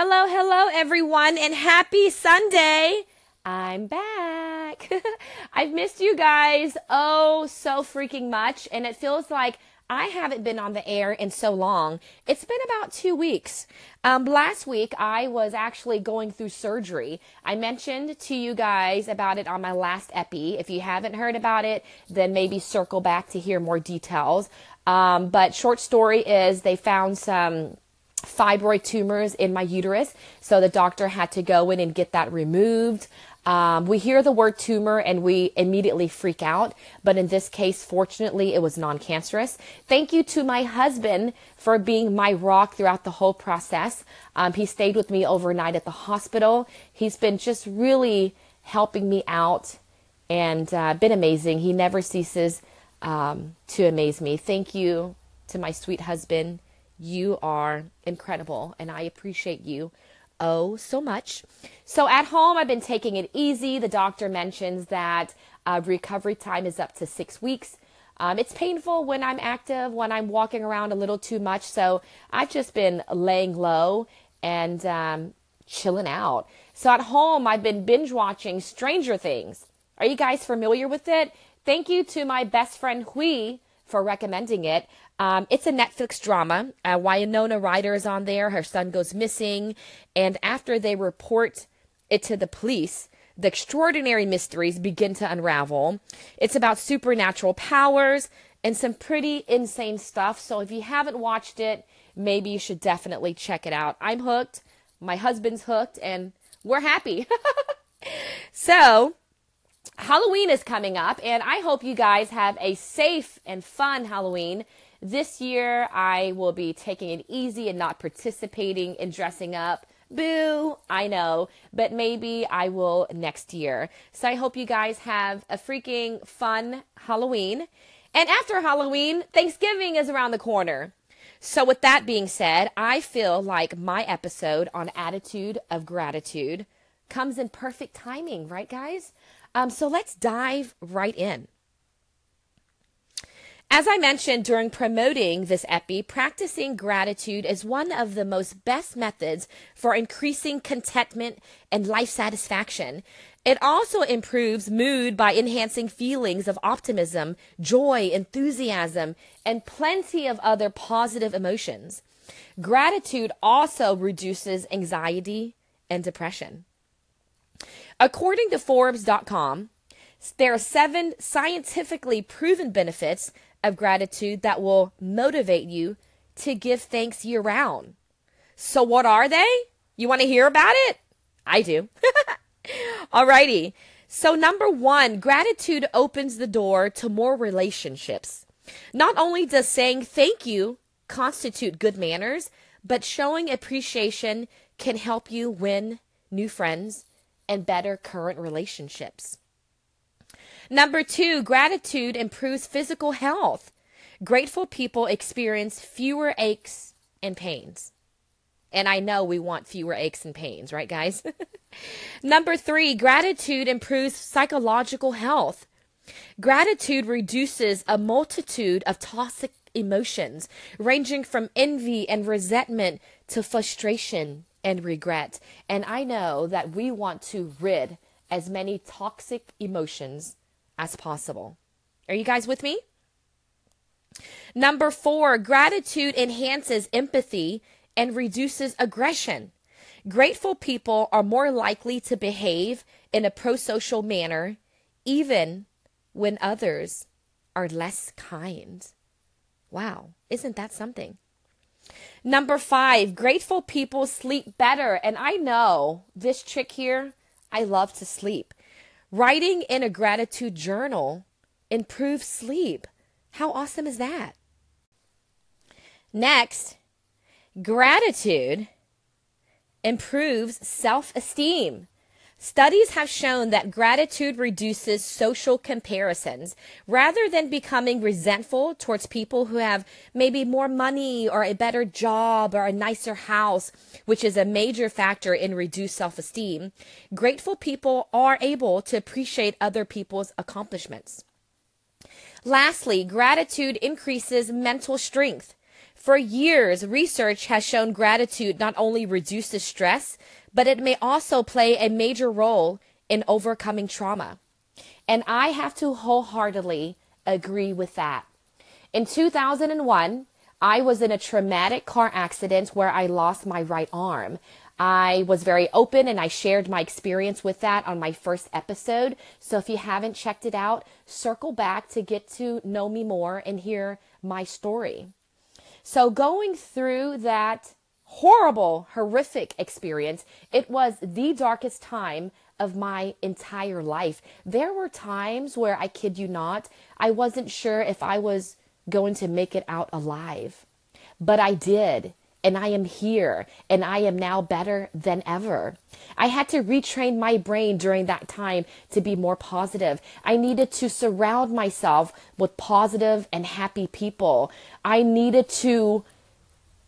Hello, hello, everyone, and happy Sunday. I'm back. I've missed you guys oh so freaking much, and it feels like I haven't been on the air in so long. It's been about two weeks. Um, last week, I was actually going through surgery. I mentioned to you guys about it on my last epi. If you haven't heard about it, then maybe circle back to hear more details. Um, but short story is they found some fibroid tumors in my uterus. So the doctor had to go in and get that removed. Um, we hear the word tumor and we immediately freak out, but in this case, fortunately, it was non cancerous. Thank you to my husband for being my rock throughout the whole process. Um, he stayed with me overnight at the hospital. He's been just really helping me out and uh, been amazing. He never ceases um, to amaze me. Thank you to my sweet husband. You are incredible, and I appreciate you oh so much. So at home, I've been taking it easy. The doctor mentions that uh, recovery time is up to six weeks. Um, it's painful when I'm active, when I'm walking around a little too much. So I've just been laying low and um, chilling out. So at home, I've been binge watching Stranger Things. Are you guys familiar with it? Thank you to my best friend Hui for recommending it. Um, it's a Netflix drama. Uh, Winona Ryder is on there. Her son goes missing. And after they report it to the police, the extraordinary mysteries begin to unravel. It's about supernatural powers and some pretty insane stuff. So if you haven't watched it, maybe you should definitely check it out. I'm hooked. My husband's hooked, and we're happy. so, Halloween is coming up, and I hope you guys have a safe and fun Halloween. This year, I will be taking it easy and not participating in dressing up. Boo, I know, but maybe I will next year. So I hope you guys have a freaking fun Halloween. And after Halloween, Thanksgiving is around the corner. So, with that being said, I feel like my episode on attitude of gratitude comes in perfect timing, right, guys? Um, so, let's dive right in. As I mentioned during promoting this epi, practicing gratitude is one of the most best methods for increasing contentment and life satisfaction. It also improves mood by enhancing feelings of optimism, joy, enthusiasm, and plenty of other positive emotions. Gratitude also reduces anxiety and depression. According to Forbes.com, there are seven scientifically proven benefits of gratitude that will motivate you to give thanks year round. So, what are they? You want to hear about it? I do. Alrighty. So, number one, gratitude opens the door to more relationships. Not only does saying thank you constitute good manners, but showing appreciation can help you win new friends and better current relationships. Number two, gratitude improves physical health. Grateful people experience fewer aches and pains. And I know we want fewer aches and pains, right, guys? Number three, gratitude improves psychological health. Gratitude reduces a multitude of toxic emotions, ranging from envy and resentment to frustration and regret. And I know that we want to rid as many toxic emotions as possible. Are you guys with me? Number four, gratitude enhances empathy and reduces aggression. Grateful people are more likely to behave in a pro social manner, even when others are less kind. Wow, isn't that something? Number five, grateful people sleep better. And I know this trick here, I love to sleep. Writing in a gratitude journal improves sleep. How awesome is that? Next, gratitude improves self esteem. Studies have shown that gratitude reduces social comparisons. Rather than becoming resentful towards people who have maybe more money or a better job or a nicer house, which is a major factor in reduced self esteem, grateful people are able to appreciate other people's accomplishments. Lastly, gratitude increases mental strength. For years, research has shown gratitude not only reduces stress, but it may also play a major role in overcoming trauma. And I have to wholeheartedly agree with that. In 2001, I was in a traumatic car accident where I lost my right arm. I was very open and I shared my experience with that on my first episode. So if you haven't checked it out, circle back to get to know me more and hear my story. So going through that horrible, horrific experience, it was the darkest time of my entire life. There were times where I kid you not, I wasn't sure if I was going to make it out alive, but I did and I am here and I am now better than ever. I had to retrain my brain during that time to be more positive. I needed to surround myself with positive and happy people. I needed to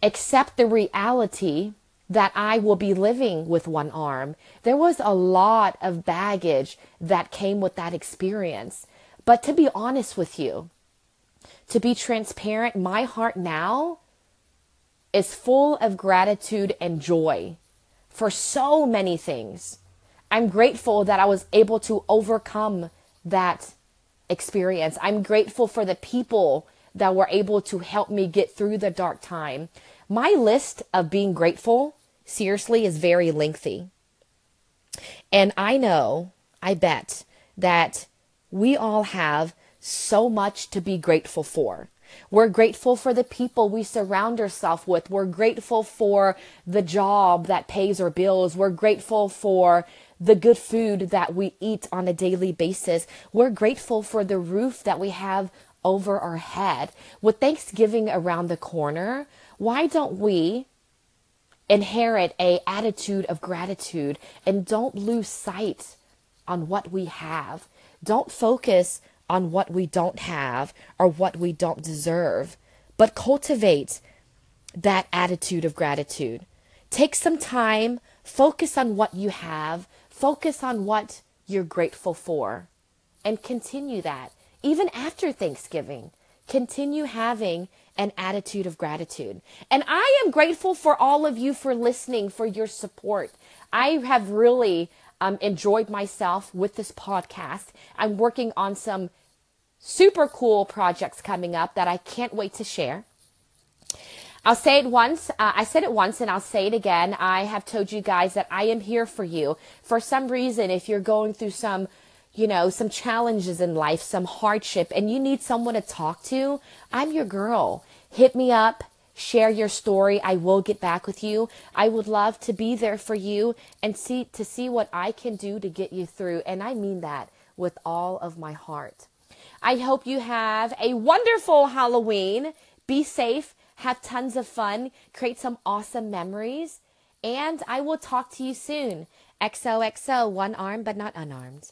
accept the reality that I will be living with one arm. There was a lot of baggage that came with that experience. But to be honest with you, to be transparent, my heart now is full of gratitude and joy for so many things. I'm grateful that I was able to overcome that experience. I'm grateful for the people that were able to help me get through the dark time. My list of being grateful, seriously, is very lengthy. And I know, I bet, that we all have so much to be grateful for. We're grateful for the people we surround ourselves with. We're grateful for the job that pays our bills. We're grateful for the good food that we eat on a daily basis. We're grateful for the roof that we have over our head. With Thanksgiving around the corner, why don't we inherit a attitude of gratitude and don't lose sight on what we have? Don't focus on what we don't have or what we don't deserve, but cultivate that attitude of gratitude. Take some time, focus on what you have, focus on what you're grateful for, and continue that. Even after Thanksgiving, continue having an attitude of gratitude. And I am grateful for all of you for listening, for your support. I have really um, enjoyed myself with this podcast. I'm working on some super cool projects coming up that I can't wait to share. I'll say it once. Uh, I said it once and I'll say it again. I have told you guys that I am here for you. For some reason, if you're going through some, you know, some challenges in life, some hardship, and you need someone to talk to, I'm your girl. Hit me up. Share your story. I will get back with you. I would love to be there for you and see to see what I can do to get you through. And I mean that with all of my heart. I hope you have a wonderful Halloween. Be safe, have tons of fun, create some awesome memories, and I will talk to you soon. XOXO, one arm but not unarmed.